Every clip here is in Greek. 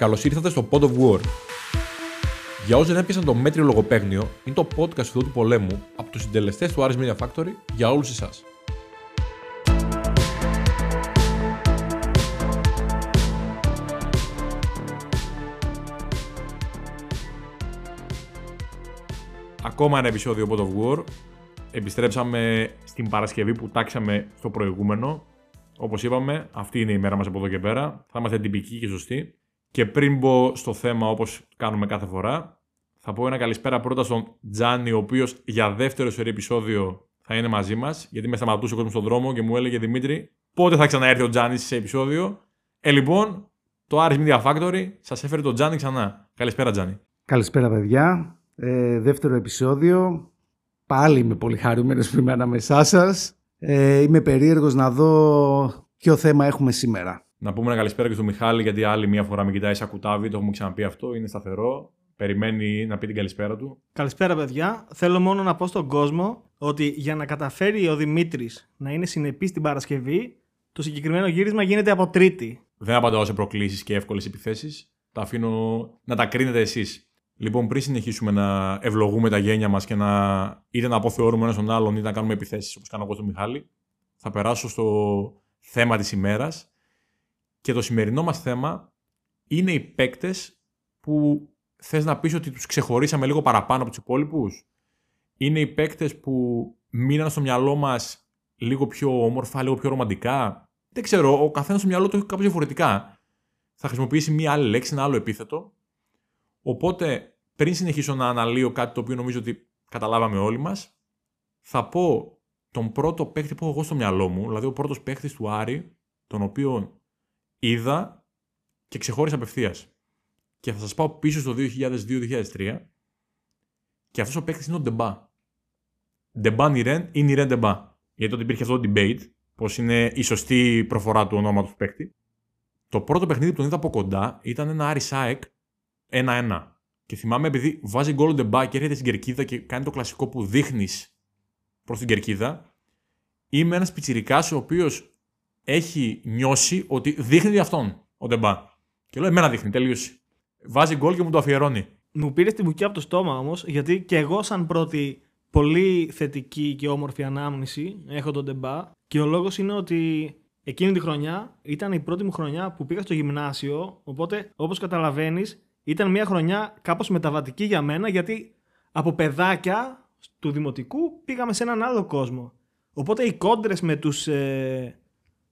Καλώς ήρθατε στο Pod of War. Για όσοι δεν έπιασαν το μέτριο λογοπαίγνιο, είναι το podcast του του πολέμου από τους συντελεστές του Aris Media Factory για όλους εσάς. Ακόμα ένα επεισόδιο Pod of War. Επιστρέψαμε στην Παρασκευή που τάξαμε στο προηγούμενο. Όπως είπαμε, αυτή είναι η μέρα μας από εδώ και πέρα. Θα είμαστε τυπικοί και σωστοί. Και πριν μπω στο θέμα όπως κάνουμε κάθε φορά, θα πω ένα καλησπέρα πρώτα στον Τζάνι, ο οποίος για δεύτερο σερή επεισόδιο θα είναι μαζί μας, γιατί με σταματούσε ο κόσμος στον δρόμο και μου έλεγε Δημήτρη, πότε θα ξαναέρθει ο Τζάνι σε επεισόδιο; Ε, λοιπόν, το Aris Media Factory σας έφερε τον Τζάνι ξανά. Καλησπέρα, Τζάνι. Καλησπέρα, παιδιά. Ε, δεύτερο επεισόδιο. Πάλι είμαι πολύ χαρούμενος που είμαι ανάμεσά σας. Ε, είμαι περίεργος να δω ποιο θέμα έχουμε σήμερα. Να πούμε ένα καλησπέρα και στον Μιχάλη, γιατί άλλη μία φορά με κοιτάει σαν κουτάβι, το έχουμε ξαναπεί αυτό. Είναι σταθερό. Περιμένει να πει την καλησπέρα του. Καλησπέρα, παιδιά. Θέλω μόνο να πω στον κόσμο ότι για να καταφέρει ο Δημήτρης να είναι συνεπής στην Παρασκευή, το συγκεκριμένο γύρισμα γίνεται από Τρίτη. Δεν απαντάω σε προκλήσεις και εύκολες επιθέσεις. Τα αφήνω να τα κρίνετε εσείς. Λοιπόν, πριν συνεχίσουμε να ευλογούμε τα γένια μας και να είτε να αποθεώρουμε ένα τον άλλον είτε να κάνουμε επιθέσεις όπως κάνω εγώ στον Μιχάλη, θα περάσω στο θέμα της ημέρας. Και το σημερινό μας θέμα είναι οι παίκτες που θες να πεις ότι τους ξεχωρίσαμε λίγο παραπάνω από τους υπόλοιπους; Είναι οι παίκτες που μείναν στο μυαλό μας λίγο πιο όμορφα, λίγο πιο ρομαντικά; Δεν ξέρω, ο καθένας στο μυαλό του έχει κάπως διαφορετικά. Θα χρησιμοποιήσει μία άλλη λέξη, ένα άλλο επίθετο. Οπότε, πριν συνεχίσω να αναλύω κάτι το οποίο νομίζω ότι καταλάβαμε όλοι μας, θα πω τον πρώτο παίκτη που έχω εγώ στο μυαλό μου, δηλαδή ο πρώτος παίκτης του Άρη, τον οποίο είδα και ξεχώρισα απευθείας. Και θα σας πάω πίσω στο 2002-2003 και αυτός ο παίκτης είναι ο Ντεμπά. Ντεμπά Νιρέν ή Νιρέν Ντεμπά. Γιατί τότε υπήρχε αυτό το debate, πώς είναι η σωστή προφορά του ονόματος του παίκτη. Το πρώτο παιχνίδι που τον είδα από κοντά ήταν ένα Άρη Σάεκ 1-1. Και θυμάμαι επειδή βάζει γκολ Ντεμπά και έρχεται στην κερκίδα και κάνει το κλασικό που δείχνεις προς την κερκίδα. Είμαι ένας πιτσυρικά ο οποίος έχει νιώσει ότι δείχνει αυτόν ο Ντεμπά. Και λέω: Εμένα δείχνει, τελείωσε. Βάζει γκολ και μου το αφιερώνει. Μου πήρε την μπουκιά από το στόμα όμως, γιατί και εγώ, σαν πρώτη πολύ θετική και όμορφη ανάμνηση, έχω τον Ντεμπά. Και ο λόγος είναι ότι εκείνη τη χρονιά ήταν η πρώτη μου χρονιά που πήγα στο γυμνάσιο. Οπότε, όπως καταλαβαίνεις, ήταν μια χρονιά κάπως μεταβατική για μένα γιατί από παιδάκια του δημοτικού πήγαμε σε έναν άλλο κόσμο. Οπότε οι κόντρες με τους ε,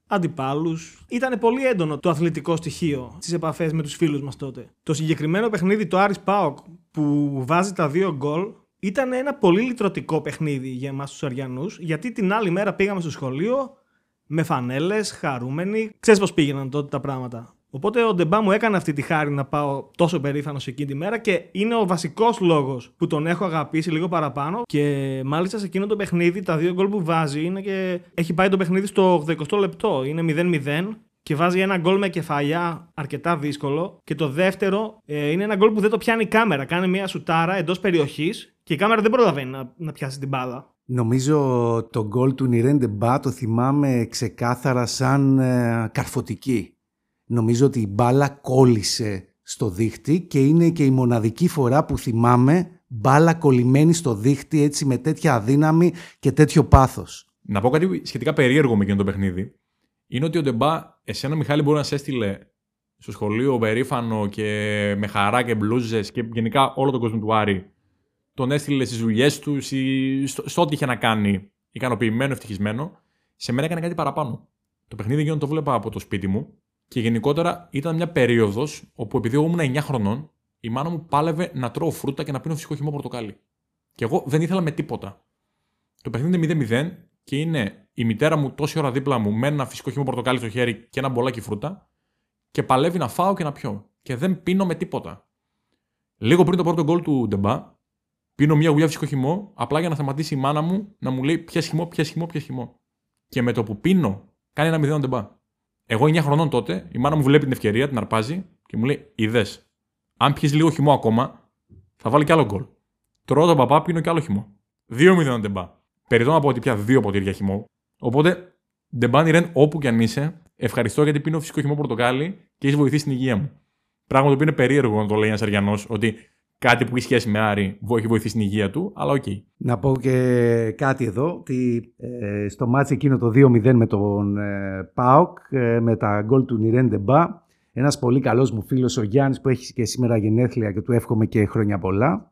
αντιπάλους ήταν πολύ έντονο το αθλητικό στοιχείο στις επαφές με τους φίλους μας τότε. Το συγκεκριμένο παιχνίδι το Άρης Πάοκ που βάζει τα δύο γκολ ήταν ένα πολύ λυτρωτικό παιχνίδι για εμάς τους Αριανούς γιατί την άλλη μέρα πήγαμε στο σχολείο με φανέλες, χαρούμενοι. Ξέρεις πώς πήγαιναν τότε τα πράγματα; Οπότε ο Ντεμπά μου έκανε αυτή τη χάρη να πάω τόσο περήφανος εκείνη τη μέρα και είναι ο βασικός λόγος που τον έχω αγαπήσει λίγο παραπάνω. Και μάλιστα σε εκείνο το παιχνίδι, τα δύο γκολ που βάζει είναι και έχει πάει το παιχνίδι στο 80 λεπτό. Είναι 0-0 και βάζει ένα γκολ με κεφαλιά αρκετά δύσκολο. Και το δεύτερο ε, είναι ένα γκολ που δεν το πιάνει η κάμερα. Κάνει μια σουτάρα εντός περιοχής και η κάμερα δεν προλαβαίνει να, να πιάσει την μπάλα. Νομίζω το γκολ του Νιρέντε Μπά το θυμάμαι ξεκάθαρα σαν ε, καρφωτική. Νομίζω ότι η μπάλα κόλλησε στο δίχτυ και είναι και η μοναδική φορά που θυμάμαι μπάλα κολλημένη στο δίχτυ έτσι με τέτοια αδύναμη και τέτοιο πάθος. Να πω κάτι σχετικά περίεργο με εκείνο το παιχνίδι. Είναι ότι ο Ντεμπά, εσένα Μιχάλη, μπορεί να σε έστειλε στο σχολείο περήφανο και με χαρά και μπλούζες και γενικά όλο τον κόσμο του Άρη. Τον έστειλε στις δουλειές του ή στο, στο ό,τι είχε να κάνει ικανοποιημένο, ευτυχισμένο. Σε μένα έκανε κάτι παραπάνω. Το παιχνίδι εκείνο το βλέπα από το σπίτι μου και γενικότερα ήταν μια περίοδος όπου επειδή εγώ ήμουν 9 χρονών, η μάνα μου πάλευε να τρώω φρούτα και να πίνω φυσικό χυμό πορτοκάλι. Και εγώ δεν ήθελα με τίποτα. Το παιχνίδι είναι 0-0 και είναι η μητέρα μου τόση ώρα δίπλα μου με ένα φυσικό χυμό πορτοκάλι στο χέρι και ένα μπολάκι φρούτα και παλεύει να φάω και να πιω. Και δεν πίνω με τίποτα. Λίγο πριν το πρώτο γκολ του Ντεμπά, πίνω μια γουλιά φυσικό χυμό, απλά για να σταματήσει η μάνα μου να μου λέει ποια χυμό, ποια χυμό, ποια χυμό. Και με το που πίνω, κάνει ένα μηδέν Ντεμπά. Εγώ 9 χρονών τότε, η μάνα μου βλέπει την ευκαιρία, την αρπάζει και μου λέει: Είδες, αν πιεις λίγο χυμό ακόμα, θα βάλει κι άλλο γκολ. Τρώω τον παπά, πίνω κι άλλο χυμό. 2-0 ντεμπά. Περιτώ να πω ότι πια δύο ποτήρια χυμό. Οπότε, ντεμπά Ρεν, όπου κι αν είσαι, ευχαριστώ γιατί πίνω φυσικό χυμό πορτοκάλι και έχεις βοηθήσει την υγεία μου. Πράγμα το οποίο είναι περίεργο να το λέει ένας Αρειανός, ότι κάτι που έχει σχέση με Άρη έχει βοηθήσει την υγεία του, αλλά οκ. Να πω και κάτι εδώ, ότι ε, στο ματς εκείνο το 2-0 με τον ε, ΠΑΟΚ, ε, με τα γκολ του Νιρέν Ντέμπα, ένας πολύ καλός μου φίλος ο Γιάννης που έχει και σήμερα γενέθλια και του εύχομαι και χρόνια πολλά,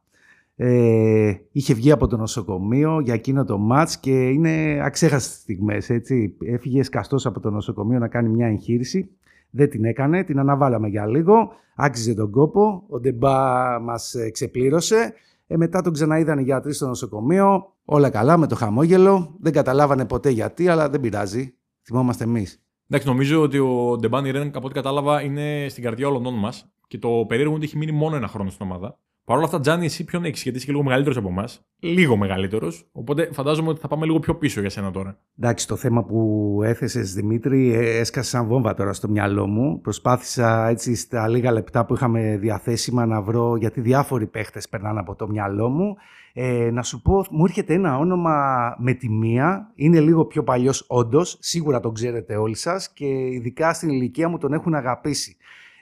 ε, είχε βγει από το νοσοκομείο για εκείνο το ματς και είναι αξέχαστες στιγμές, έτσι. Έφυγε σκαστός από το νοσοκομείο να κάνει μια εγχείρηση δεν την έκανε, την αναβάλαμε για λίγο, άξιζε τον κόπο, ο Ντέμπα μας ε, ξεπλήρωσε. Ε, μετά τον ξαναείδαν οι γιατροί στο νοσοκομείο, όλα καλά με το χαμόγελο, δεν καταλάβανε ποτέ γιατί, αλλά δεν πειράζει, θυμόμαστε εμείς. Εντάξει, νομίζω ότι ο Ντέμπα Νιρέν, από ό,τι κατάλαβα, είναι στην καρδιά όλων μας και το περίεργο είναι ότι έχει μείνει μόνο ένα χρόνο στην ομάδα. Παρ' όλα αυτά, Τζάνι, εσύ ποιον έχεις, γιατί είσαι και λίγο μεγαλύτερος από εμάς. Λίγο μεγαλύτερος. Οπότε φαντάζομαι ότι θα πάμε λίγο πιο πίσω για σένα τώρα. Εντάξει, το θέμα που έθεσες, Δημήτρη, ε, έσκασες σαν βόμβα τώρα στο μυαλό μου. Προσπάθησα έτσι στα λίγα λεπτά που είχαμε διαθέσιμα να βρω γιατί διάφοροι παίχτες περνάνε από το μυαλό μου. Ε, να σου πω, μου έρχεται ένα όνομα με τη μία. Είναι λίγο πιο παλιός, όντως. Σίγουρα τον ξέρετε όλοι σας και ειδικά στην ηλικία μου τον έχουν αγαπήσει.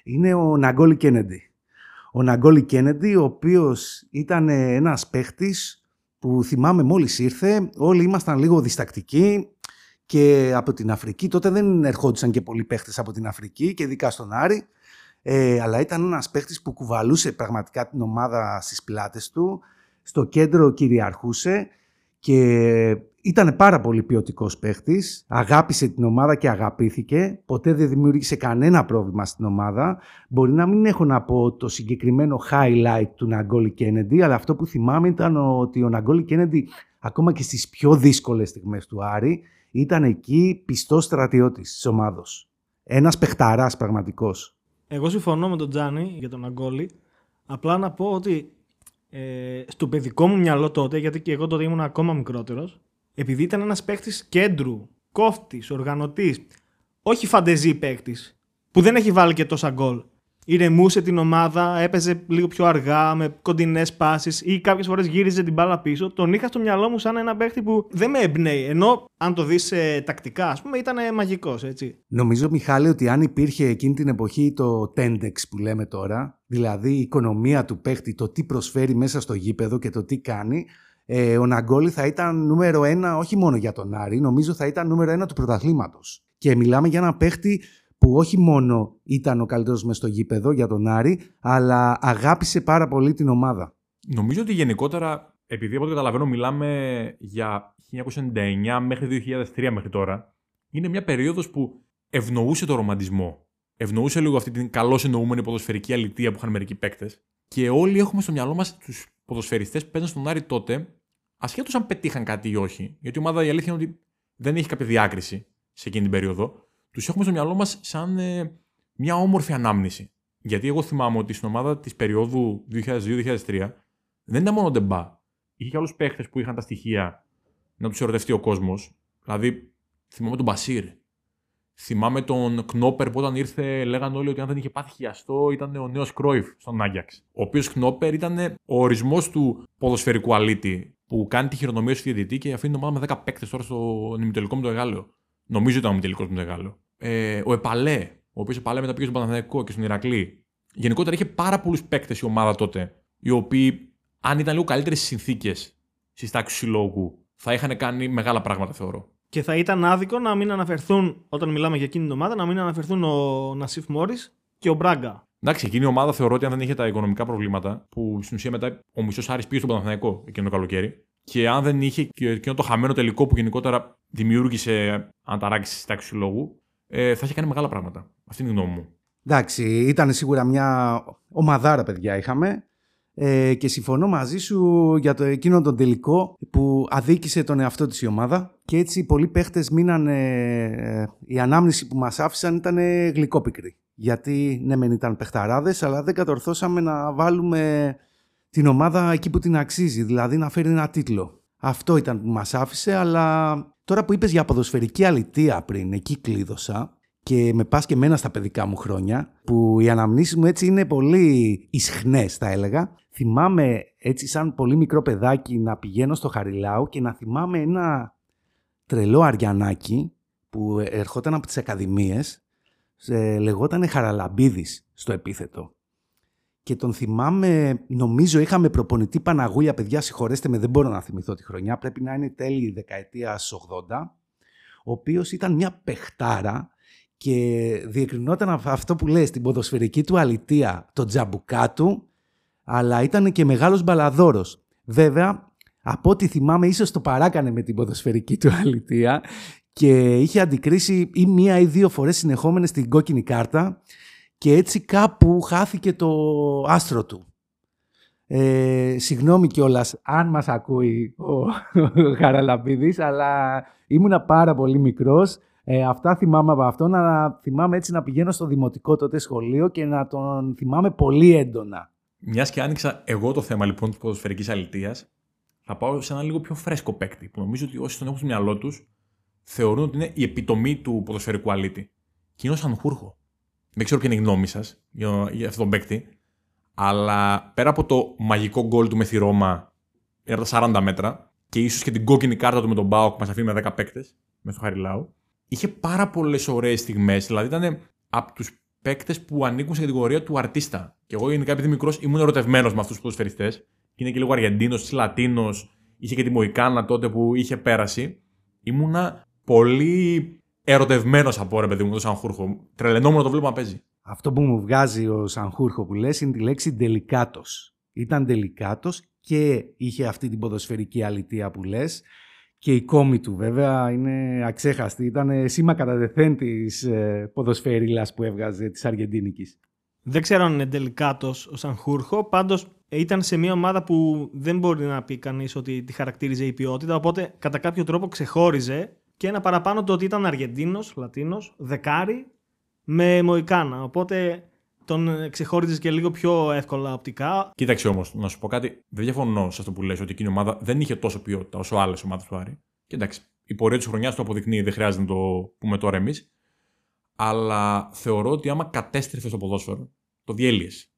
Είναι ο Ναγκόλι Κένεντι ο Ναγκόλι Κένεντι, ο οποίος ήταν ένας παίχτης που θυμάμαι μόλις ήρθε, όλοι ήμασταν λίγο διστακτικοί και από την Αφρική, τότε δεν ερχόντουσαν και πολλοί παίχτες από την Αφρική και ειδικά στον Άρη, ε, αλλά ήταν ένας παίχτης που κουβαλούσε πραγματικά την ομάδα στις πλάτες του, στο κέντρο κυριαρχούσε και ήταν πάρα πολύ ποιοτικός παίχτης. Αγάπησε την ομάδα και αγαπήθηκε. Ποτέ δεν δημιούργησε κανένα πρόβλημα στην ομάδα. Μπορεί να μην έχω να πω το συγκεκριμένο highlight του Ναγκόλι Κένεντι, αλλά αυτό που θυμάμαι ήταν ότι ο Ναγκόλι Κένεντι, ακόμα και στις πιο δύσκολες στιγμές του Άρη, ήταν εκεί πιστός στρατιώτης της ομάδα. Ένας παιχταράς πραγματικός. Εγώ συμφωνώ με τον Τζάνι για τον Ναγκόλι. Απλά να πω ότι ε, στο παιδικό μου μυαλό τότε, γιατί και εγώ τότε ήμουν ακόμα μικρότερος, επειδή ήταν ένας παίκτης κέντρου, κόφτης, οργανωτής, όχι φαντεζή παίκτης, που δεν έχει βάλει και τόσα γκολ. Ηρεμούσε την ομάδα, έπαιζε λίγο πιο αργά, με κοντινές πάσεις ή κάποιες φορές γύριζε την μπάλα πίσω. Τον είχα στο μυαλό μου σαν ένα παίκτη που δεν με εμπνέει. Ενώ αν το δεις ε, τακτικά, ας πούμε, ήταν μαγικός, έτσι. Νομίζω, Μιχάλη, ότι αν υπήρχε εκείνη την εποχή το Tendex που λέμε τώρα, δηλαδή η οικονομία του παίκτη, το τι προσφέρει μέσα στο γήπεδο και το τι κάνει, ε, ο Ναγκόλη θα ήταν νούμερο ένα όχι μόνο για τον Άρη, νομίζω θα ήταν νούμερο ένα του πρωταθλήματος. Και μιλάμε για ένα παίχτη που όχι μόνο ήταν ο καλύτερος μες στο γήπεδο για τον Άρη, αλλά αγάπησε πάρα πολύ την ομάδα. Νομίζω ότι γενικότερα, επειδή από ό,τι καταλαβαίνω μιλάμε για 1999 μέχρι 2003 μέχρι τώρα, είναι μια περίοδος που ευνοούσε το ρομαντισμό. Ευνοούσε λίγο αυτή την καλώς εννοούμενη ποδοσφαιρική αλητία που είχαν μερικοί παίκτες. Και όλοι έχουμε στο μυαλό μας τους ποδοσφαιριστές που παίζαν στον Άρη τότε, ασχέτως αν πετύχαν κάτι ή όχι. Γιατί η ομάδα η αλήθεια είναι ότι δεν έχει κάποια διάκριση σε εκείνη την περίοδο. Τους έχουμε στο μυαλό μας σαν ε, μια όμορφη ανάμνηση. Γιατί εγώ θυμάμαι ότι στην ομάδα της περίοδου 2002-2003 δεν ήταν μόνο ντεμπά. Είχε και άλλους παίχτε που είχαν τα στοιχεία να τους ερωτευτεί ο κόσμος. Δηλαδή, θυμάμαι τον Μπασίρ, Θυμάμαι τον Κνόπερ που όταν ήρθε, λέγανε όλοι ότι αν δεν είχε πάθει χιαστό ήταν ο νέος Κρόιφ στον Άγκιαξ. Ο οποίος Κνόπερ ήταν ο ορισμός του ποδοσφαιρικού αλήτη που κάνει τη χειρονομία του διαιτητή και αφήνει ομάδα με 10 παίκτες τώρα στο νημιτελικό με το Εγάλεο. Νομίζω ήταν ο νημιτελικό με το Εγάλεο. Ε, ο Επαλέ, ο οποίος Επαλέ μετά πήγε στον Παναθηναϊκό και στον Ηρακλή. Γενικότερα είχε πάρα πολλούς παίκτες η ομάδα τότε, οι οποίοι αν ήταν λίγο καλύτερες συνθήκες στι τάξει συλλόγου, θα είχαν κάνει μεγάλα πράγματα θεωρώ. Και θα ήταν άδικο να μην αναφερθούν, όταν μιλάμε για εκείνη την ομάδα, να μην αναφερθούν ο Νασίφ Μόρις και ο Μπράγκα. Εντάξει, εκείνη η ομάδα θεωρώ ότι αν δεν είχε τα οικονομικά προβλήματα, που στην ουσία μετά ο μισός Άρης πήγε στον Παναθηναϊκό εκείνο το καλοκαίρι, και αν δεν είχε και εκείνο το χαμένο τελικό που γενικότερα δημιούργησε αναταράξει της τάξης του λόγου, ε, θα είχε κάνει μεγάλα πράγματα. Αυτή είναι η γνώμη μου. Εντάξει, ήταν σίγουρα μια ομαδάρα, παιδιά, είχαμε. Ε, και συμφωνώ μαζί σου για το εκείνο τον τελικό που αδίκησε τον εαυτό της η ομάδα και έτσι πολλοί παίχτες μείνανε, ε, η ανάμνηση που μας άφησαν ήταν γλυκόπικρη. Γιατί ναι μεν ήταν παιχταράδες αλλά δεν κατορθώσαμε να βάλουμε την ομάδα εκεί που την αξίζει, δηλαδή να φέρει ένα τίτλο. Αυτό ήταν που μας άφησε, αλλά τώρα που είπες για ποδοσφαιρική αλητία πριν, εκεί κλείδωσα και με πας και μένα στα παιδικά μου χρόνια, που οι αναμνήσεις μου έτσι είναι πολύ ισχνές θα έλεγα. Θυμάμαι έτσι σαν πολύ μικρό παιδάκι να πηγαίνω στο Χαριλάου και να θυμάμαι ένα τρελό αριανάκι που ερχόταν από τις ακαδημίες, λεγόταν Χαραλαμπίδης στο επίθετο. και τον θυμάμαι, νομίζω είχαμε προπονητή Παναγούλια, παιδιά συγχωρέστε με, δεν μπορώ να θυμηθώ τη χρονιά, πρέπει να είναι τέλη δεκαετίας 80, ο οποίος ήταν μια παιχτάρα και διεκρινόταν αυτό που λέει στην ποδοσφαιρική του αλητεία, το τζαμπουκά του, αλλά ήταν και μεγάλος μπαλαδόρος. Βέβαια, από ό,τι θυμάμαι, ίσως το παράκανε με την ποδοσφαιρική του αλητεία και είχε αντικρίσει ή μία ή δύο φορές συνεχόμενες την κόκκινη κάρτα και έτσι κάπου χάθηκε το άστρο του. Ε, συγγνώμη κιόλας αν μας ακούει ο, ο Χαραλαμπίδης, αλλά ήμουνα πάρα πολύ μικρός. Ε, αυτά θυμάμαι από αυτό, να θυμάμαι έτσι να πηγαίνω στο δημοτικό τότε σχολείο και να τον θυμάμαι πολύ έντονα. Μιας και άνοιξα εγώ το θέμα λοιπόν της ποδοσφαιρικής αλητεία, θα πάω σε ένα λίγο πιο φρέσκο παίκτη που νομίζω ότι όσοι τον έχουν στο μυαλό τους θεωρούν ότι είναι η επιτομή του ποδοσφαιρικού αλήτη. Και είναι ο Σανχούρχο. Δεν ξέρω ποια είναι η γνώμη σας για, για αυτόν τον παίκτη. Αλλά πέρα από το μαγικό γκολ του με τη Ρώμα, από τα 40 μέτρα, και ίσως και την κόκκινη κάρτα του με τον Μπάουκ που μας αφήνει με 10 παίκτες, με το Χαριλάου, είχε πάρα πολλές ωραίες στιγμές. Δηλαδή ήταν από τους παίκτες που ανήκουν στην κατηγορία του αρτίστα. Και εγώ γενικά επειδή μικρός ήμουν ερωτευμένος με αυτούς τους ποδοσφαιριστές. Είναι και λίγο Αργεντίνος, Λατίνος, είχε και τη Μοϊκάνα τότε που είχε πέρασει. Ήμουνα πολύ ερωτευμένος από ρε παιδί μου, το Σανχούρχο. Τρελαινόμουν να το βλέπω να παίζει. Αυτό που μου βγάζει ο Σανχούρχο που λες είναι τη λέξη τελικάτο. Ήταν τελικάτο και είχε αυτή την ποδοσφαιρική αλητεία που λες. Και η κόμη του βέβαια είναι αξέχαστη. Ήταν σήμα κατά δεθέν της ε, ποδοσφαιρίλας που έβγαζε της Αργεντίνικης. Δεν ξέρω αν είναι τελικάτο ο Σανχούρχο. Πάντως ήταν σε μια ομάδα που δεν μπορεί να πει κανείς ότι τη χαρακτήριζε η ποιότητα. Οπότε κατά κάποιο τρόπο ξεχώριζε και ένα παραπάνω το ότι ήταν Αργεντίνος, Λατίνος, δεκάρι με Μοϊκάνα. Οπότε τον ξεχώριζες και λίγο πιο εύκολα οπτικά. Κοίταξε όμως, να σου πω κάτι. Δεν διαφωνώ σε αυτό που λες ότι εκείνη η ομάδα δεν είχε τόσο ποιότητα όσο άλλες ομάδες του Άρη. Και εντάξει, η πορεία της χρονιάς το αποδεικνύει, δεν χρειάζεται να το πούμε τώρα εμείς. Αλλά θεωρώ ότι άμα κατέστρεφες το ποδόσφαιρο, το διέλυες.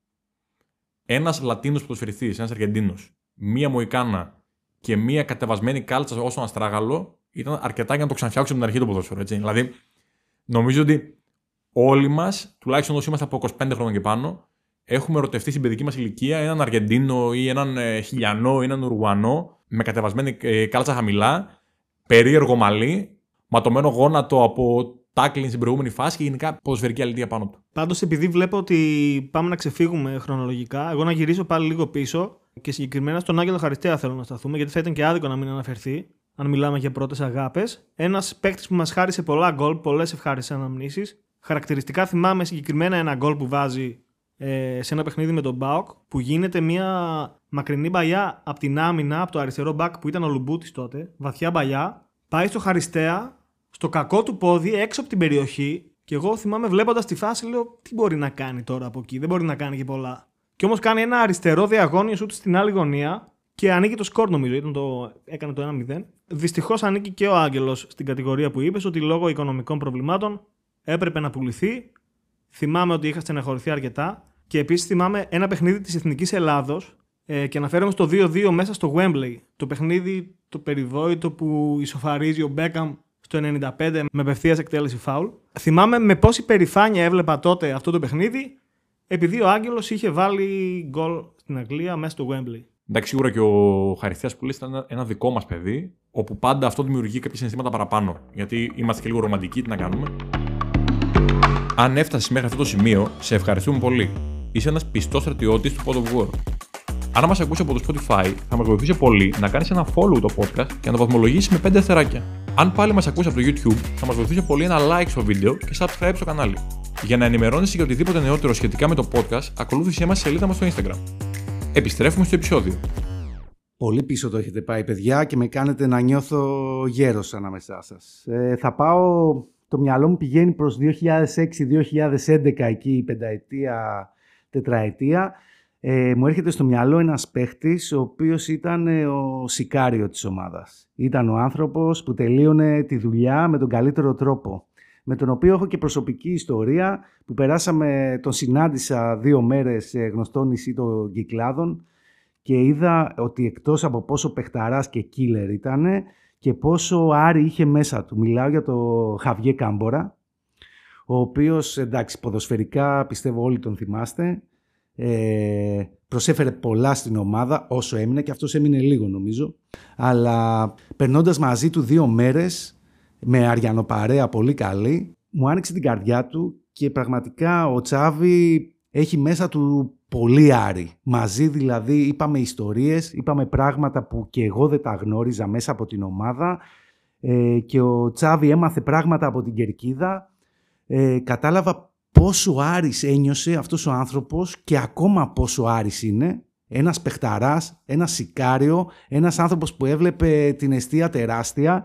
Ένας Λατίνος ποδοσφαιριστής, ένας Αργεντίνος, μία Μοϊκάνα και μία κατεβασμένη κάλτσα όσο αστράγαλο, ήταν αρκετά για να το ξαναφτιάξουμε την αρχή του ποδόσφαιρο. Έτσι. Δηλαδή, νομίζω ότι όλοι μας, τουλάχιστον όσοι είμαστε από 25 χρόνια και πάνω, έχουμε ερωτευτεί στην παιδική μας ηλικία έναν Αργεντίνο ή έναν ε, Χιλιανό ή έναν Ουρουανό με κατεβασμένη ε, κάλτσα χαμηλά, περίεργο μαλλί, ματωμένο γόνατο από τάκλιν στην προηγούμενη φάση και γενικά ποδοσφαιρική αλήθεια πάνω του. Πάντως, επειδή βλέπω ότι πάμε να ξεφύγουμε χρονολογικά, εγώ να γυρίσω πάλι λίγο πίσω και συγκεκριμένα στον Άγγελο Χαριστέα θέλω να σταθούμε, γιατί θα ήταν και άδικο να μην αναφερθεί, αν μιλάμε για πρώτες αγάπες. Ένας παίκτης που μας χάρισε πολλά γκολ, πολλές ευχάριστες αναμνήσεις, Χαρακτηριστικά θυμάμαι συγκεκριμένα ένα γκολ που βάζει ε, σε ένα παιχνίδι με τον Μπάουκ που γίνεται μια μακρινή μπαλιά από την άμυνα, από το αριστερό μπακ που ήταν ο Λουμπούτης τότε, βαθιά μπαλιά, πάει στο Χαριστέα, στο κακό του πόδι, έξω από την περιοχή. Και εγώ θυμάμαι βλέποντας τη φάση, λέω: Τι μπορεί να κάνει τώρα από εκεί, δεν μπορεί να κάνει και πολλά. Και όμως κάνει ένα αριστερό διαγώνιο ούτε στην άλλη γωνία και ανοίγει το σκορ, νομίζω. Ήταν το, έκανε το 1-0. Δυστυχώς ανήκει και ο Άγγελος στην κατηγορία που είπες ότι λόγω οικονομικών προβλημάτων έπρεπε να πουληθεί. Θυμάμαι ότι είχα στεναχωρηθεί αρκετά. Και επίσης θυμάμαι ένα παιχνίδι της Εθνικής Ελλάδος ε, και αναφέρομαι στο 2-2 μέσα στο Wembley. Το παιχνίδι το περιβόητο που ισοφαρίζει ο Μπέκαμ στο 95 με απευθείας εκτέλεση φάουλ. Θυμάμαι με πόση περηφάνεια έβλεπα τότε αυτό το παιχνίδι, επειδή ο Άγγελος είχε βάλει γκολ στην Αγγλία μέσα στο Wembley. Εντάξει, σίγουρα και ο Χαριστέας που λέει ήταν ένα δικό μας παιδί, όπου πάντα αυτό δημιουργεί κάποια συναισθήματα παραπάνω. Γιατί είμαστε και λίγο ρομαντικοί, τι να κάνουμε. Αν έφτασες μέχρι αυτό το σημείο, σε ευχαριστούμε πολύ. Είσαι ένας πιστός στρατιώτης του Pod of War. Αν μας ακούσεις από το Spotify, θα μας βοηθούσε πολύ να κάνεις ένα follow το podcast και να το βαθμολογήσεις με 5 αστεράκια. Αν πάλι μας ακούσεις από το YouTube, θα μας βοηθούσε πολύ ένα like στο βίντεο και subscribe στο κανάλι. Για να ενημερώνεσαι για οτιδήποτε νεότερο σχετικά με το podcast, ακολούθησε μας στη σελίδα μας στο Instagram. Επιστρέφουμε στο επεισόδιο. Πολύ πίσω το έχετε πάει, παιδιά, και με κάνετε να νιώθω γέρος ανάμεσά σας. Ε, θα πάω το μυαλό μου πηγαίνει προς 2006-2011 εκεί η πενταετία, τετραετία. Ε, μου έρχεται στο μυαλό ένας παίχτης ο οποίος ήταν ε, ο σικάριο της ομάδας. Ήταν ο άνθρωπος που τελείωνε τη δουλειά με τον καλύτερο τρόπο. Με τον οποίο έχω και προσωπική ιστορία που περάσαμε, τον συνάντησα δύο μέρες σε γνωστό νησί των Κυκλάδων και είδα ότι εκτός από πόσο παιχταράς και killer ήτανε, και πόσο Άρη είχε μέσα του. Μιλάω για το Χαβιέ Κάμπορα, ο οποίος, εντάξει, ποδοσφαιρικά πιστεύω όλοι τον θυμάστε, Ε, προσέφερε πολλά στην ομάδα όσο έμεινε και αυτός έμεινε λίγο νομίζω. Αλλά περνώντας μαζί του δύο μέρες με αριανοπαρέα πολύ καλή, μου άνοιξε την καρδιά του και πραγματικά ο Τσάβη έχει μέσα του πολύ άρη. Μαζί δηλαδή είπαμε ιστορίες, είπαμε πράγματα που και εγώ δεν τα γνώριζα μέσα από την ομάδα ε, και ο Τσάβη έμαθε πράγματα από την Κερκίδα. Ε, κατάλαβα πόσο Άρης ένιωσε αυτός ο άνθρωπος και ακόμα πόσο Άρης είναι. Ένας παιχταράς, ένας σικάριο, ένας άνθρωπος που έβλεπε την αιστεία τεράστια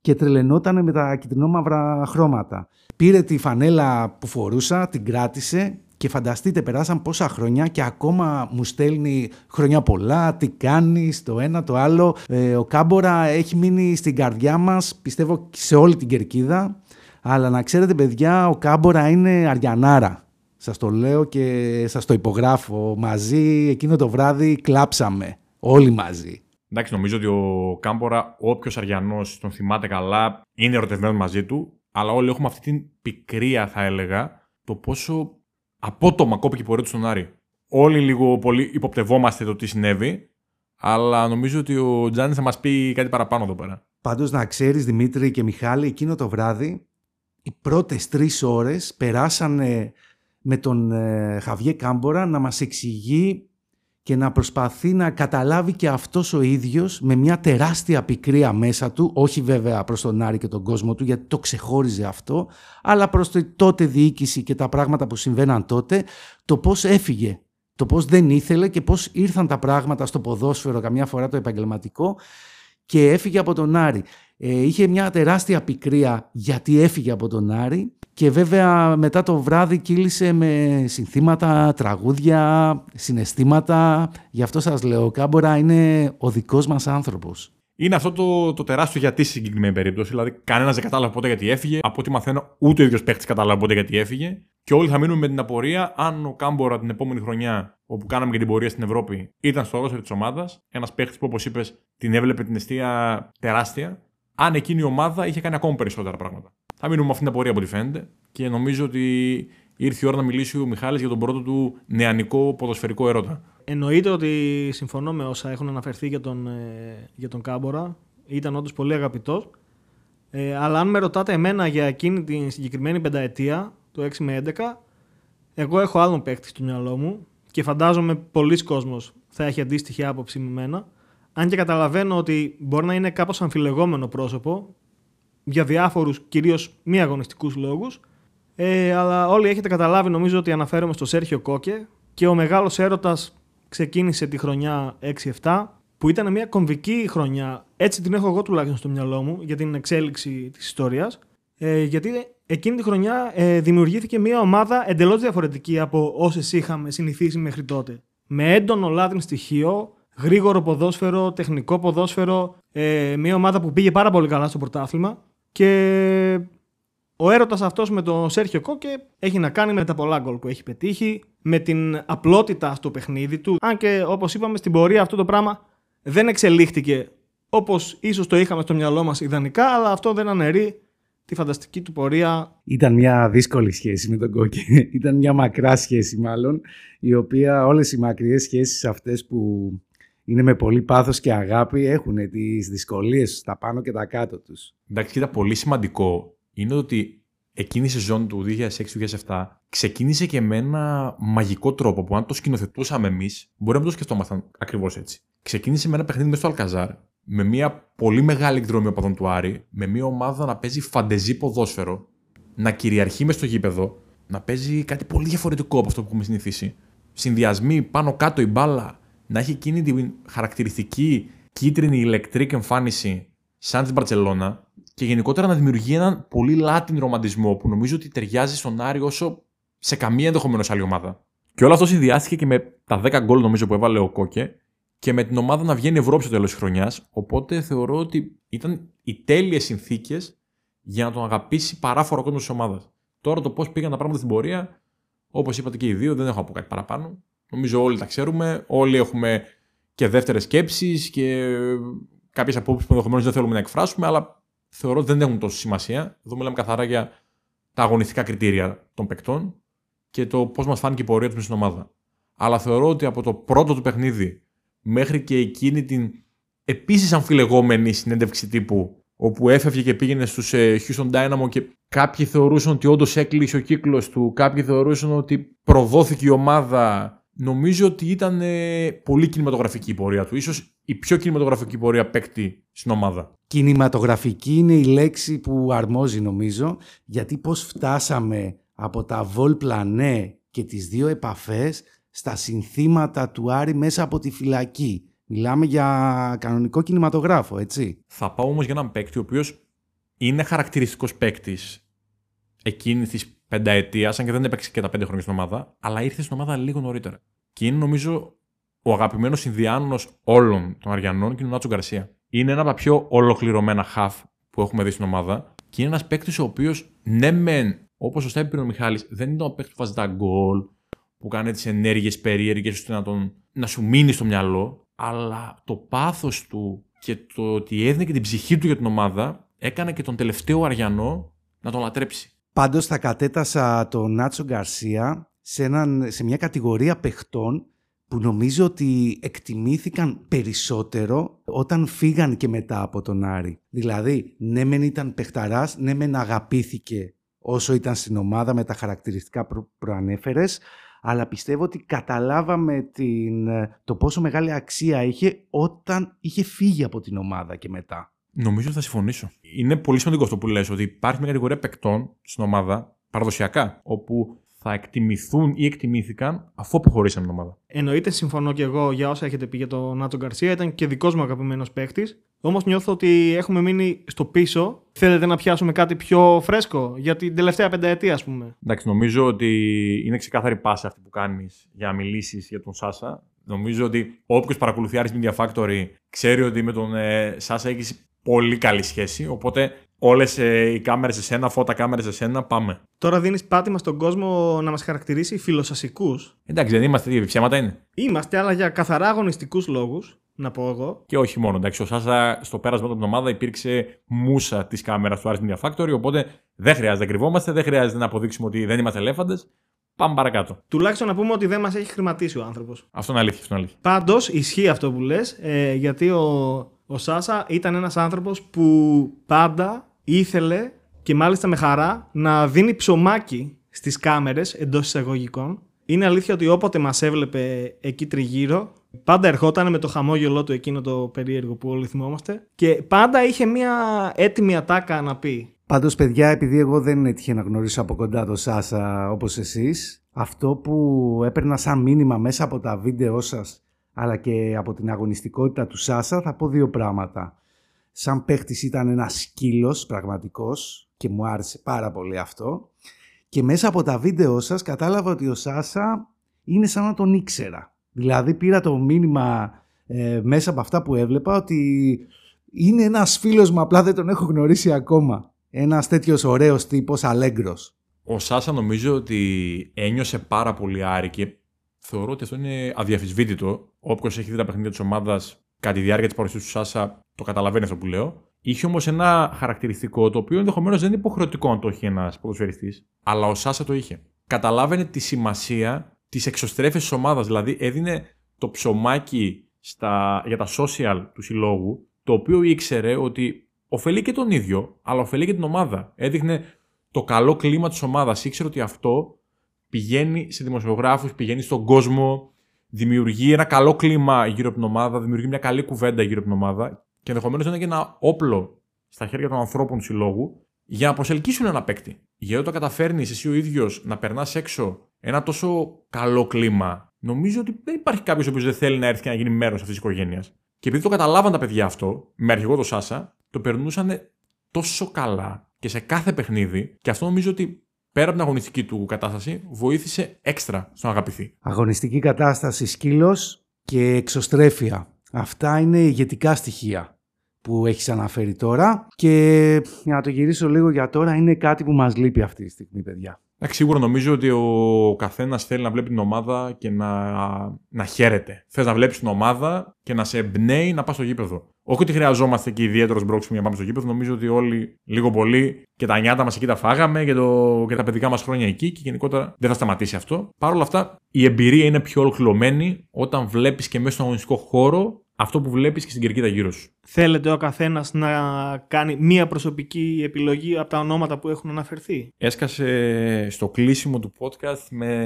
και τρελαινόταν με τα κυτρινόμαυρα χρώματα. Πήρε τη φανέλα που φορούσα, την κράτησε και φανταστείτε, περάσαν πόσα χρόνια και ακόμα μου στέλνει χρόνια πολλά, τι κάνεις, το ένα, το άλλο. Ε, ο Κάμπορα έχει μείνει στην καρδιά μας, πιστεύω σε όλη την κερκίδα. Αλλά να ξέρετε παιδιά, ο Κάμπορα είναι αριανάρα. Σας το λέω και σας το υπογράφω. Μαζί εκείνο το βράδυ κλάψαμε. Όλοι μαζί. Εντάξει, νομίζω ότι ο Κάμπορα, όποιος Αριανός τον θυμάται καλά, είναι ερωτευμένος μαζί του. Αλλά όλοι έχουμε αυτή την πικρία, θα έλεγα, το πόσο απότομα κόπηκε η πορεία του στον Άρη. Όλοι λίγο πολύ υποπτευόμαστε το τι συνέβη, αλλά νομίζω ότι ο Τζάνι θα μας πει κάτι παραπάνω εδώ πέρα. Πάντως, να ξέρεις, Δημήτρη και Μιχάλη, εκείνο το βράδυ, οι πρώτες τρεις ώρες περάσανε με τον ε, Χαβιέ Κάμπορα να μας εξηγεί και να προσπαθεί να καταλάβει και αυτός ο ίδιος με μια τεράστια πικρία μέσα του, όχι βέβαια προς τον Άρη και τον κόσμο του γιατί το ξεχώριζε αυτό, αλλά προς τη τότε διοίκηση και τα πράγματα που συμβαίναν τότε, το πώς έφυγε, το πώς δεν ήθελε και πώς ήρθαν τα πράγματα στο ποδόσφαιρο καμιά φορά το επαγγελματικό και έφυγε από τον Άρη. Ε, είχε μια τεράστια πικρία γιατί έφυγε από τον Άρη και βέβαια μετά το βράδυ κύλησε με συνθήματα, τραγούδια, συναισθήματα. Γι' αυτό σας λέω, ο Κάμπορα είναι ο δικός μας άνθρωπος. Είναι αυτό το, το τεράστιο γιατί στη συγκεκριμένη περίπτωση. Δηλαδή, κανένας δεν κατάλαβε ποτέ γιατί έφυγε. Από ό,τι μαθαίνω, ούτε ο ίδιος παίχτη κατάλαβε ποτέ γιατί έφυγε. Και όλοι θα μείνουμε με την απορία αν ο Κάμπορα την επόμενη χρονιά, όπου κάναμε και την πορεία στην Ευρώπη, ήταν στο ρόστερ της ομάδας. Ένας παίχτη που, όπως είπες, την έβλεπε την αιστεία τεράστια αν εκείνη η ομάδα είχε κάνει ακόμα περισσότερα πράγματα. Θα μείνουμε με αυτήν την απορία από ό,τι φαίνεται και νομίζω ότι ήρθε η ώρα να μιλήσει ο Μιχάλης για τον πρώτο του νεανικό ποδοσφαιρικό έρωτα. Εννοείται ότι συμφωνώ με όσα έχουν αναφερθεί για τον, ε, για τον Κάμπορα. Ήταν όντως πολύ αγαπητό. Ε, αλλά αν με ρωτάτε εμένα για εκείνη την συγκεκριμένη πενταετία, το 6 με 11, εγώ έχω άλλον παίκτη στο μυαλό μου και φαντάζομαι πολλοί κόσμος θα έχει αντίστοιχη άποψη με μένα. Αν και καταλαβαίνω ότι μπορεί να είναι κάπως αμφιλεγόμενο πρόσωπο για διάφορους κυρίως μη αγωνιστικούς λόγους ε, αλλά όλοι έχετε καταλάβει νομίζω ότι αναφέρομαι στο Σέρχιο Κόκε και ο μεγάλος έρωτας ξεκίνησε τη χρονιά 6-7 που ήταν μια κομβική χρονιά, έτσι την έχω εγώ τουλάχιστον στο μυαλό μου για την εξέλιξη της ιστορίας ε, γιατί εκείνη τη χρονιά ε, δημιουργήθηκε μια ομάδα εντελώς διαφορετική από όσες είχαμε συνηθίσει μέχρι τότε. Με έντονο λάτριν στοιχείο, γρήγορο ποδόσφαιρο, τεχνικό ποδόσφαιρο. Ε, μια ομάδα που πήγε πάρα πολύ καλά στο πρωτάθλημα. Και ο έρωτας αυτός με τον Σέρχιο Κόκε έχει να κάνει με τα πολλά γκολ που έχει πετύχει, με την απλότητα στο παιχνίδι του. Αν και όπως είπαμε στην πορεία αυτό το πράγμα δεν εξελίχθηκε όπως ίσως το είχαμε στο μυαλό μας ιδανικά, αλλά αυτό δεν αναιρεί τη φανταστική του πορεία. Ήταν μια δύσκολη σχέση με τον Κόκε. Ήταν μια μακρά σχέση μάλλον, η οποία όλες οι μακριές σχέσεις αυτές που είναι με πολύ πάθος και αγάπη, έχουν τις δυσκολίες τα πάνω και τα κάτω τους. Εντάξει, κοίτα, πολύ σημαντικό είναι ότι εκείνη η σεζόν του 2006-2007 ξεκίνησε και με ένα μαγικό τρόπο που αν το σκηνοθετούσαμε εμείς, μπορεί να το σκεφτόμασταν ακριβώς έτσι. Ξεκίνησε με ένα παιχνίδι μέσα στο Αλκαζάρ, με μια πολύ μεγάλη εκδρομή οπαδών του Άρη, με μια ομάδα να παίζει φαντεζή ποδόσφαιρο, να κυριαρχεί μες στο γήπεδο, να παίζει κάτι πολύ διαφορετικό από αυτό που έχουμε συνηθίσει. Συνδυασμοί πάνω κάτω η μπάλα, να έχει εκείνη την χαρακτηριστική κίτρινη ηλεκτρική εμφάνιση σαν την Μπαρσελόνα και γενικότερα να δημιουργεί έναν πολύ λάτιν ρομαντισμό που νομίζω ότι ταιριάζει στον Άρη όσο σε καμία ενδεχομένως άλλη ομάδα. Και όλο αυτό συνδυάστηκε και με τα 10 γκολ νομίζω που έβαλε ο Κόκε και με την ομάδα να βγαίνει Ευρώπη στο τέλος της χρονιάς. Οπότε θεωρώ ότι ήταν οι τέλειες συνθήκες για να τον αγαπήσει παράφορο κόσμος της ομάδας. Τώρα το πώς πήγαν τα πράγματα στην πορεία, όπως είπατε και οι δύο, δεν έχω να πω κάτι παραπάνω. Νομίζω όλοι τα ξέρουμε. Όλοι έχουμε και δεύτερες σκέψεις και κάποιες απόψεις που ενδεχομένως δεν θέλουμε να εκφράσουμε, αλλά θεωρώ ότι δεν έχουν τόσο σημασία. Εδώ μιλάμε καθαρά για τα αγωνιστικά κριτήρια των παικτών και το πώς μας φάνηκε η πορεία τους στην ομάδα. αλλά θεωρώ ότι από το πρώτο του παιχνίδι μέχρι και εκείνη την επίσης αμφιλεγόμενη συνέντευξη τύπου όπου έφευγε και πήγαινε στους ε, Houston Dynamo και κάποιοι θεωρούσαν ότι όντως έκλεισε ο κύκλος του, κάποιοι θεωρούσαν ότι προδόθηκε η ομάδα. Νομίζω ότι ήταν ε, πολύ κινηματογραφική η πορεία του. Ίσως η πιο κινηματογραφική πορεία παίκτη στην ομάδα. Κινηματογραφική είναι η λέξη που αρμόζει νομίζω, γιατί πώς φτάσαμε από τα Vol Plané και τις δύο επαφές στα συνθήματα του Άρη μέσα από τη φυλακή. Μιλάμε για κανονικό κινηματογράφο, έτσι. Θα πάω όμως για έναν παίκτη ο οποίος είναι χαρακτηριστικός παίκτης εκείνης της πενταετίας, αν και δεν έπαιξε και τα πέντε χρόνια στην ομάδα, αλλά ήρθε στην ομάδα λίγο νωρίτερα. Και είναι νομίζω ο αγαπημένος Ινδιάνος όλων των Αριανών και είναι ο Νάτσο Γκαρσία. Είναι ένα από τα πιο ολοκληρωμένα χαφ που έχουμε δει στην ομάδα και είναι ένας παίκτης ο οποίος, ναι, μεν, όπως σωστά είπε ο Μιχάλης, δεν είναι ο παίκτης που βάζει τα γκολ, που κάνει τις ενέργειες περίεργες ώστε να, τον, να σου μείνει στο μυαλό, αλλά το πάθος του και το ότι έδινε και την ψυχή του για την ομάδα έκανε και τον τελευταίο Αριανό να τον λατρέψει. Πάντως θα κατέτασα τον Νάτσο Γκαρσία σε, έναν, σε μια κατηγορία παιχτών που νομίζω ότι εκτιμήθηκαν περισσότερο όταν φύγαν και μετά από τον Άρη. Δηλαδή, ναι μεν ήταν παιχταράς, ναι μεν αγαπήθηκε όσο ήταν στην ομάδα με τα χαρακτηριστικά που προανέφερες, αλλά πιστεύω ότι καταλάβαμε την, ε, το πόσο μεγάλη αξία είχε όταν είχε φύγει από την ομάδα και μετά. Νομίζω θα συμφωνήσω. Είναι πολύ σημαντικό αυτό που λες, ότι υπάρχει μια κατηγορία παικτών στην ομάδα, παραδοσιακά, όπου θα εκτιμηθούν ή εκτιμήθηκαν αφού αποχωρήσαν την ομάδα. Εννοείται, συμφωνώ και εγώ για όσα έχετε πει για τον Νάτσο Γκαρσία. Ήταν και δικός μου αγαπημένος παίχτη. Όμως νιώθω ότι έχουμε μείνει στο πίσω. Θέλετε να πιάσουμε κάτι πιο φρέσκο για την τελευταία πενταετία, ας πούμε; Εντάξει, νομίζω ότι είναι ξεκάθαρη πάσα αυτή που κάνεις για να μιλήσεις για τον Σάσα. Νομίζω ότι όποιος παρακολουθεί Aris Media Factory ξέρει ότι με τον ε, Σάσα έχεις πολύ καλή σχέση. Οπότε όλες ε, οι κάμερες σε σένα, φώτα κάμερες σε σένα, πάμε. Τώρα δίνεις πάτημα στον κόσμο να μας χαρακτηρίσει φιλοσασικούς. Εντάξει, δεν είμαστε τέτοια ψέματα είναι. Είμαστε, αλλά για καθαρά αγωνιστικούς λόγους, να πω εγώ. Και όχι μόνο. Εντάξει, ο Σάσα στο πέρασμα από την ομάδα υπήρξε μουσα της κάμερας του Aris Media Factory. Οπότε δεν χρειάζεται να κρυβόμαστε, δεν χρειάζεται να αποδείξουμε ότι δεν είμαστε ελέφαντες. Πάμε παρακάτω. Τουλάχιστον να πούμε ότι δεν μας έχει χρηματίσει ο άνθρωπος. Αυτό είναι αλήθεια. Αυτό είναι αλήθεια. Πάντως ισχύει αυτό που λες, ε, γιατί ο, ο Σάσα ήταν ένας άνθρωπος που πάντα ήθελε και μάλιστα με χαρά να δίνει ψωμάκι στις κάμερες εντός εισαγωγικών. Είναι αλήθεια ότι όποτε μας έβλεπε εκεί τριγύρω, πάντα ερχόταν με το χαμόγελό του εκείνο το περίεργο που όλοι θυμόμαστε και πάντα είχε μια έτοιμη ατάκα να πει. Πάντως παιδιά, επειδή εγώ δεν έτυχε να γνωρίσω από κοντά το Σάσα όπως εσείς, αυτό που έπαιρνα σαν μήνυμα μέσα από τα βίντεό σας αλλά και από την αγωνιστικότητα του Σάσα θα πω δύο πράγματα σαν παίχτης ήταν ένας σκύλος πραγματικός και μου άρεσε πάρα πολύ αυτό. Και μέσα από τα βίντεο σας κατάλαβα ότι ο Σάσα είναι σαν να τον ήξερα. Δηλαδή πήρα το μήνυμα ε, μέσα από αυτά που έβλεπα ότι είναι ένας φίλος μου, απλά δεν τον έχω γνωρίσει ακόμα. Ένας τέτοιος ωραίος τύπος, αλέγκρος. Ο Σάσα νομίζω ότι ένιωσε πάρα πολύ άρη και θεωρώ ότι αυτό είναι αδιαφυσβήτητο. Όποιος έχει δει τα παιχνίδια της ομάδας κατά τη διάρκεια της παρουσίας του Σάσα το καταλαβαίνει αυτό που λέω. Είχε όμως ένα χαρακτηριστικό το οποίο ενδεχομένως δεν είναι υποχρεωτικό να το έχει ένας ποδοσφαιριστής, αλλά ο Σάσα το είχε. Καταλάβαινε τη σημασία της εξωστρέφειας της ομάδας. Δηλαδή έδινε το ψωμάκι στα, για τα social του συλλόγου, το οποίο ήξερε ότι ωφελεί και τον ίδιο, αλλά ωφελεί και την ομάδα. Έδειχνε το καλό κλίμα της ομάδας. Ήξερε ότι αυτό πηγαίνει σε δημοσιογράφους, πηγαίνει στον κόσμο, δημιουργεί ένα καλό κλίμα γύρω από την ομάδα, δημιουργεί μια καλή κουβέντα γύρω από την ομάδα και ενδεχομένως είναι και ένα όπλο στα χέρια των ανθρώπων του συλλόγου για να προσελκύσουν ένα παίκτη. Γιατί όταν καταφέρνει εσύ ο ίδιος να περνάς έξω ένα τόσο καλό κλίμα, νομίζω ότι δεν υπάρχει κάποιος ο οποίος δεν θέλει να έρθει και να γίνει μέρος αυτής της οικογένειας. Και επειδή το καταλάβαν τα παιδιά αυτό, με αρχηγό το Σάσα, το περνούσαν τόσο καλά και σε κάθε παιχνίδι, και αυτό νομίζω ότι πέρα από την αγωνιστική του κατάσταση, βοήθησε έξτρα στον αγαπηθεί. Αγωνιστική κατάσταση, σκύλος και εξωστρέφεια. Αυτά είναι ηγετικά στοιχεία που έχεις αναφέρει τώρα και για να το γυρίσω λίγο για τώρα είναι κάτι που μας λείπει αυτή τη στιγμή παιδιά. Εντάξει, σίγουρα νομίζω ότι ο καθένας θέλει να βλέπει την ομάδα και να, να χαίρεται. Θες να βλέπεις την ομάδα και να σε εμπνέει να πας στο γήπεδο. Όχι ότι χρειαζόμαστε και ιδιαίτερος μπρόξιμο για να πάμε στο γήπεδο. Νομίζω ότι όλοι λίγο πολύ και τα νιάτα μας εκεί τα φάγαμε και, το, και τα παιδικά μας χρόνια εκεί και γενικότερα δεν θα σταματήσει αυτό. Παρ' όλα αυτά, η εμπειρία είναι πιο ολοκληρωμένη όταν βλέπεις και μέσα στον αγωνιστικό χώρο αυτό που βλέπεις και στην κερκίδα γύρω σου. Θέλετε ο καθένας να κάνει μία προσωπική επιλογή από τα ονόματα που έχουν αναφερθεί; Έσκασε στο κλείσιμο του podcast με,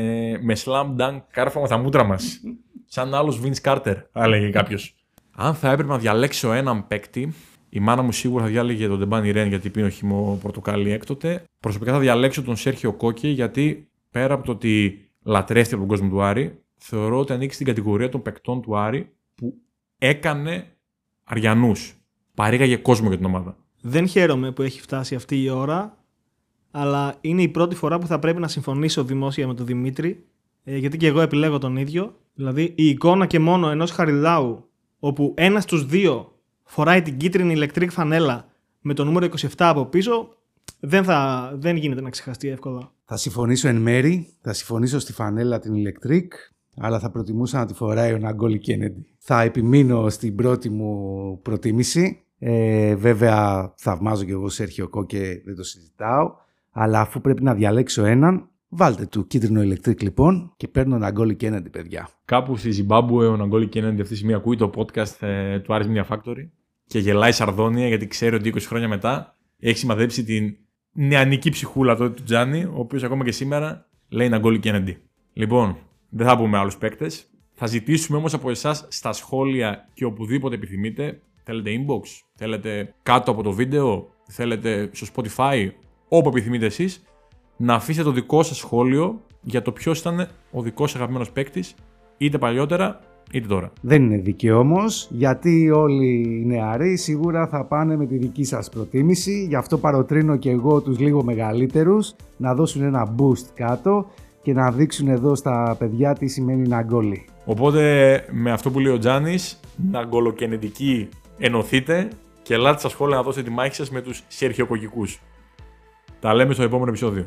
με slam dunk κάρφαμα στα μούτρα μας. Σαν άλλος Vince Carter, θα έλεγε κάποιος. Αν θα έπρεπε να διαλέξω έναν παίκτη, η μάνα μου σίγουρα θα διάλεγε τον Ντεμπάνι Ρεν γιατί πίνω χυμό πορτοκάλι έκτοτε. Προσωπικά θα διαλέξω τον Σέρχιο Κόκκι γιατί πέρα από το ότι λατρεύτηκε από τον κόσμο του Άρη, θεωρώ ότι ανήκει στην κατηγορία των παικτών του Άρη που έκανε Αριανούς. Παρήγαγε κόσμο για την ομάδα. Δεν χαίρομαι που έχει φτάσει αυτή η ώρα, αλλά είναι η πρώτη φορά που θα πρέπει να συμφωνήσω δημόσια με τον Δημήτρη, ε, γιατί και εγώ επιλέγω τον ίδιο. Δηλαδή, η εικόνα και μόνο ενός Χαριλάου, όπου ένας στου δύο φοράει την κίτρινη ηλεκτρικ φανέλα με το νούμερο 27 από πίσω, δεν, θα, δεν γίνεται να ξεχαστεί εύκολα. Θα συμφωνήσω εν μέρη, θα συμφωνήσω στη φανέλα την ηλεκτρικ, αλλά θα προτιμούσα να τη φοράει ο Ναγκόλη Κέννεντι. Θα επιμείνω στην πρώτη μου προτίμηση. Ε, βέβαια θαυμάζω και εγώ Σέρχιο και δεν το συζητάω. Αλλά αφού πρέπει να διαλέξω έναν, βάλτε του κίτρινο ηλεκτρικ λοιπόν και παίρνω Ναγκόλη Κέννεντι παιδιά. Κάπου στη Ζιμπάμπουε ο Ναγκόλη Κέννεντι αυτή τη στιγμή ακούει το podcast ε, του Άρης Media Factory και γελάει σαρδόνια γιατί ξέρει ότι 20 χρόνια μετά έχει σημαδέψει την νεανική ψυχούλα τότε του Τζάνι, ο οποίος ακόμα και σήμερα λέει Ναγκόλη Κέννεντι. Λοιπόν, δεν θα πούμε άλλους παίκτες. Θα ζητήσουμε όμως από εσάς στα σχόλια και οπουδήποτε επιθυμείτε. Θέλετε inbox, θέλετε κάτω από το βίντεο, θέλετε στο Spotify, όπου επιθυμείτε εσείς, να αφήσετε το δικό σας σχόλιο για το ποιος ήταν ο δικός σα αγαπημένος παίκτης, είτε παλιότερα είτε τώρα. Δεν είναι δίκαιο όμω, γιατί όλοι οι νεαροί σίγουρα θα πάνε με τη δική σας προτίμηση. Γι' αυτό παροτρύνω και εγώ τους λίγο μεγαλύτερους να δώσουν ένα boost κάτω και να δείξουν εδώ στα παιδιά τι σημαίνει να γκόλι. Οπότε με αυτό που λέει ο Τζάνης, να γκολοκενετικοί ενωθείτε και ελάτε στα σχόλια να δώσετε τη μάχη σας με τους σερχιοκοκικούς. Τα λέμε στο επόμενο επεισόδιο.